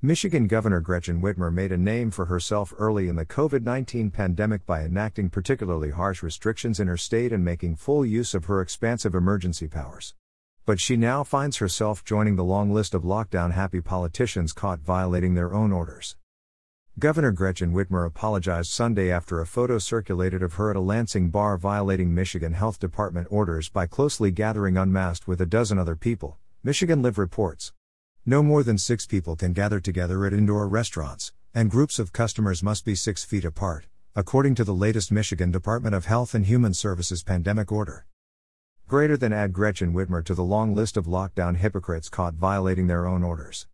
Michigan Governor Gretchen Whitmer made a name for herself early in the COVID 19 pandemic by enacting particularly harsh restrictions in her state and making full use of her expansive emergency powers. But she now finds herself joining the long list of lockdown happy politicians caught violating their own orders. Governor Gretchen Whitmer apologized Sunday after a photo circulated of her at a Lansing bar violating Michigan Health Department orders by closely gathering unmasked with a dozen other people, Michigan Live reports. No more than six people can gather together at indoor restaurants, and groups of customers must be six feet apart, according to the latest Michigan Department of Health and Human Services pandemic order. Greater than add Gretchen Whitmer to the long list of lockdown hypocrites caught violating their own orders.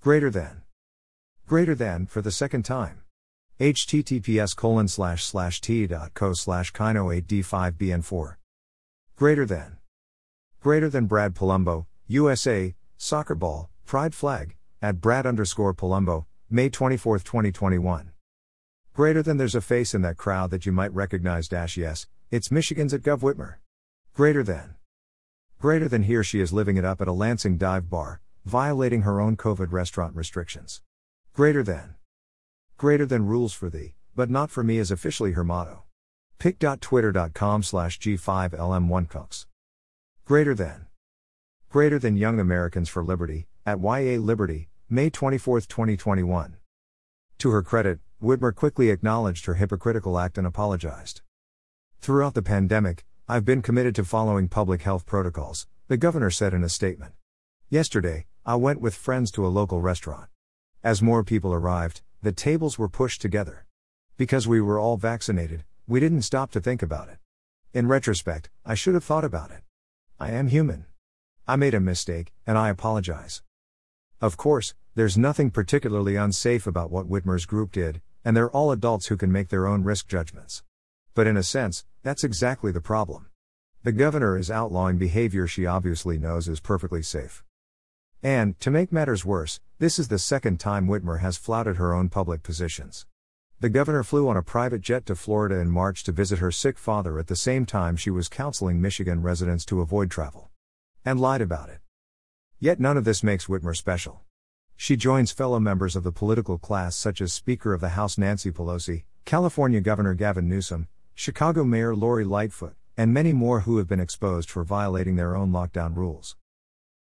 Greater than. Greater than, for the second time. https colon slash slash t.co slash kino 8d5bn4. Greater than. Greater than Brad Polumbo, USA, soccer ball, Pride flag, at Brad underscore Polumbo, May 24, 2021. Greater than there's a face in that crowd that you might recognize dash yes, it's Michigan's at Gov Whitmer. Greater than. Greater than here she is living it up at a Lansing dive bar, violating her own COVID restaurant restrictions. Greater than. Greater than rules for thee, but not for me is officially her motto. pic.twitter.com slash g5lm1cooks. Greater than. Greater than Young Americans for Liberty, at YA Liberty, May 24, 2021. To her credit, Whitmer quickly acknowledged her hypocritical act and apologized. Throughout the pandemic, I've been committed to following public health protocols, the governor said in a statement. Yesterday, I went with friends to a local restaurant. As more people arrived, the tables were pushed together. Because we were all vaccinated, we didn't stop to think about it. In retrospect, I should have thought about it. I am human. I made a mistake, and I apologize. Of course, there's nothing particularly unsafe about what Whitmer's group did, and they're all adults who can make their own risk judgments. But in a sense, that's exactly the problem. The governor is outlawing behavior she obviously knows is perfectly safe. And, to make matters worse, this is the second time Whitmer has flouted her own public positions. The governor flew on a private jet to Florida in March to visit her sick father at the same time she was counseling Michigan residents to avoid travel. And lied about it. Yet none of this makes Whitmer special. She joins fellow members of the political class such as Speaker of the House Nancy Pelosi, California Governor Gavin Newsom, Chicago Mayor Lori Lightfoot, and many more who have been exposed for violating their own lockdown rules.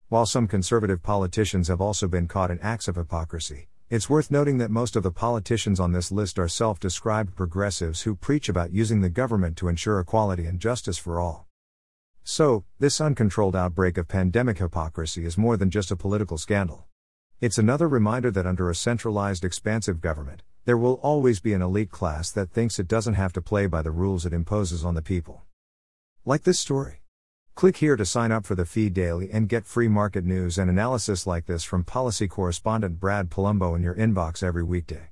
While some conservative politicians have also been caught in acts of hypocrisy, it's worth noting that most of the politicians on this list are self described progressives who preach about using the government to ensure equality and justice for all. So, this uncontrolled outbreak of pandemic hypocrisy is more than just a political scandal. It's another reminder that under a centralized, expansive government, there will always be an elite class that thinks it doesn't have to play by the rules it imposes on the people. Like this story. Click here to sign up for the FEE daily and get free market news and analysis like this from policy correspondent Brad Polumbo in your inbox every weekday.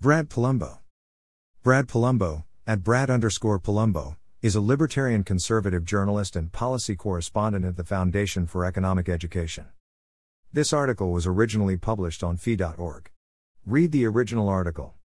Brad Polumbo. Brad Polumbo, at Brad underscore Polumbo, is a libertarian conservative journalist and policy correspondent at the Foundation for Economic Education. This article was originally published on fee.org. Read the original article.